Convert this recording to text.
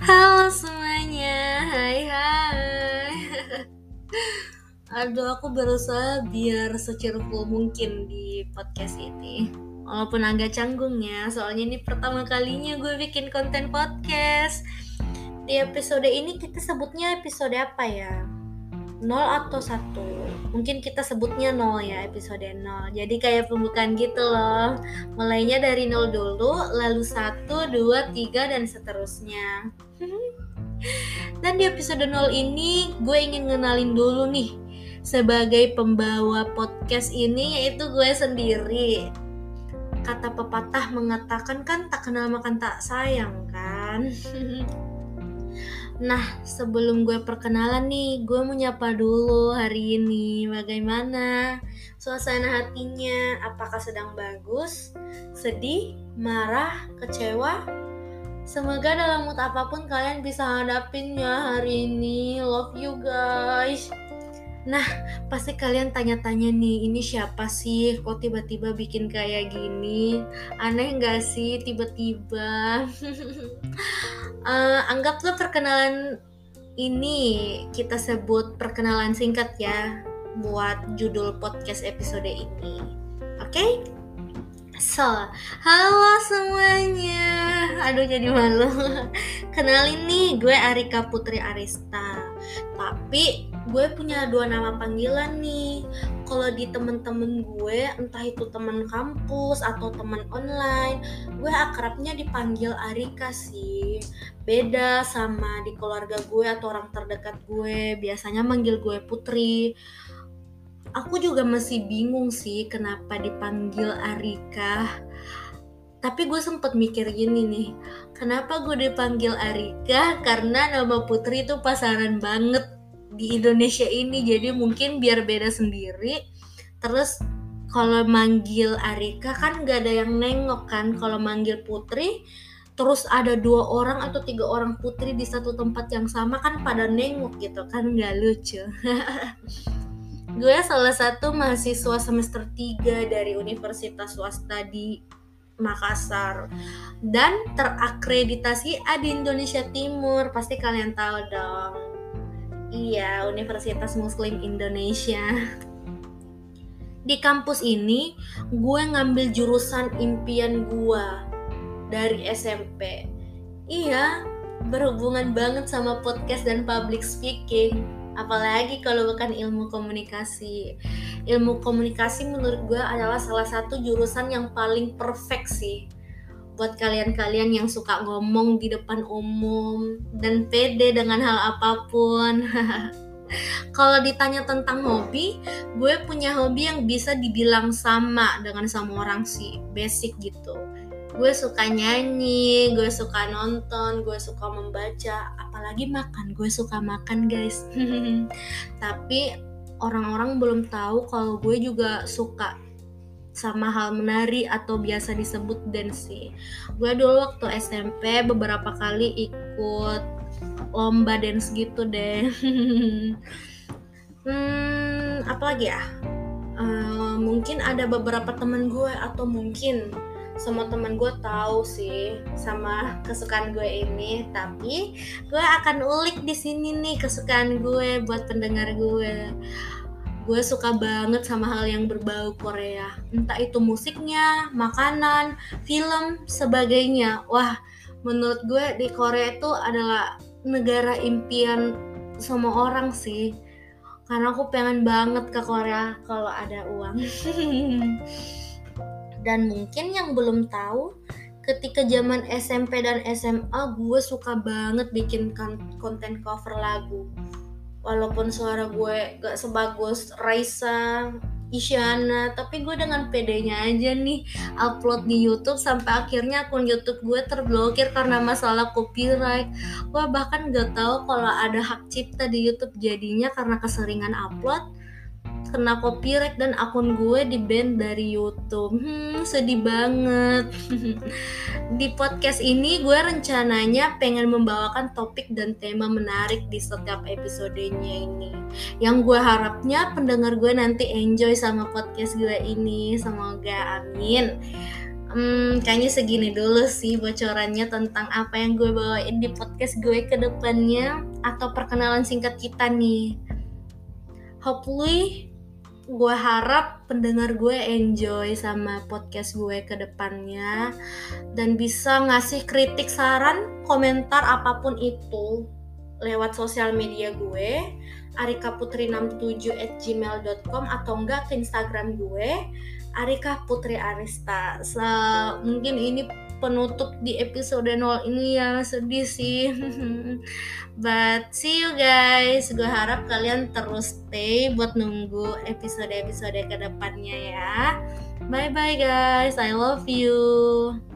Halo semuanya, hai hai. Aduh aku berusaha biar secerukul mungkin di podcast ini. Walaupun agak canggung ya, soalnya ini pertama kalinya gue bikin konten podcast. Di episode ini kita sebutnya episode apa ya? 0 atau 1 Mungkin kita sebutnya 0 ya episode 0 Jadi kayak pembukaan gitu loh. Mulainya dari 0 dulu Lalu 1, 2, 3 dan seterusnya. Dan di episode 0 ini Gue ingin ngenalin dulu nih Sebagai pembawa podcast ini Yaitu gue sendiri. Kata pepatah mengatakan kan tak kenal makan tak sayang kan Nah, sebelum gue perkenalan nih, gue mau nyapa dulu hari ini. Bagaimana suasana hatinya? Apakah sedang bagus, sedih, marah, kecewa? Semoga dalam mood apa pun kalian bisa hadapinnya hari ini. Love you guys. Nah, pasti kalian tanya-tanya nih, ini siapa sih? Kok tiba-tiba bikin kayak gini? Aneh gak sih tiba-tiba? uh, anggaplah perkenalan ini kita sebut perkenalan singkat ya buat judul podcast episode ini. Oke? Okay? So, halo semuanya. Aduh jadi malu. Kenalin nih, gue Arika Putri Arista. Tapi gue punya dua nama panggilan nih. Kalau di temen-temen gue, entah itu temen kampus atau temen online, gue akrabnya dipanggil Arika sih. Beda sama di keluarga gue atau orang terdekat gue, biasanya manggil gue Putri. Aku juga masih bingung sih kenapa dipanggil Arika. Tapi gue sempet mikir gini nih kenapa gue dipanggil Arika? Karena nama putri itu pasaran banget di Indonesia ini jadi mungkin biar beda sendiri. Terus kalau manggil Arika kan gak ada yang nengok kan. Kalau manggil putri terus ada dua orang atau tiga orang putri di satu tempat yang sama kan pada nengok gitu kan gak lucu. Gue salah satu mahasiswa semester 3 dari universitas swasta di Makassar. Dan terakreditasi Adi Indonesia Timur. Pasti kalian tahu dong iya Universitas Muslim Indonesia. Di kampus ini gue ngambil jurusan impian gue dari SMP iya berhubungan banget sama podcast dan public speaking. Apalagi kalau bukan ilmu komunikasi. Ilmu komunikasi menurut gue adalah salah satu jurusan yang paling perfect sih buat kalian-kalian yang suka ngomong di depan umum dan pede dengan hal apa pun. Kalau ditanya tentang hobi gue punya hobi yang bisa dibilang sama dengan sama orang sih basic gitu. Gue suka nyanyi, gue suka nonton, gue suka membaca, apalagi makan, gue suka makan guys. Tapi orang-orang belum tahu kalau gue juga suka sama hal menari atau biasa disebut dance sih. Gue dulu waktu SMP beberapa kali ikut lomba dance gitu deh. hmm, apa lagi ya? Uh, mungkin ada beberapa temen gue atau mungkin semua teman gue tahu sih sama kesukaan gue ini tapi gue akan ulik di sini nih kesukaan gue buat pendengar gue gue suka banget sama hal yang berbau Korea. Entah itu musiknya makanan film sebagainya. Wah menurut gue di Korea itu adalah negara impian semua orang sih. Karena aku pengen banget ke Korea kalau ada uang. Dan mungkin yang belum tahu ketika zaman SMP dan SMA gue suka banget bikin konten cover lagu walaupun suara gue gak sebagus Raisa Isyana tapi gue dengan pedenya aja nih upload di YouTube sampai akhirnya akun YouTube gue terblokir karena masalah copyright. Gue bahkan gak tahu kalau ada hak cipta di YouTube jadinya karena keseringan upload kena copyright dan akun gue di ban dari YouTube. Hmm, sedih banget. di podcast ini gue rencananya pengen membawakan topik dan tema menarik di setiap episodenya ini. Yang gue harapnya pendengar gue nanti enjoy sama podcast gue ini. Semoga amin. Hmm, kayaknya segini dulu sih bocorannya tentang apa yang gue bawain di podcast gue ke depannya atau perkenalan singkat kita nih. Hopefully gue harap pendengar gue enjoy sama podcast gue ke depannya dan bisa ngasih kritik, saran, komentar apa pun itu lewat sosial media gue arikaputri67 at gmail.com atau enggak ke Instagram gue Arika Putri Arista. So, mungkin ini penutup di episode 0 ini yang sedih sih. But see you guys. Gue harap kalian terus stay buat nunggu episode-episode ke depannya ya. Bye bye guys. I love you.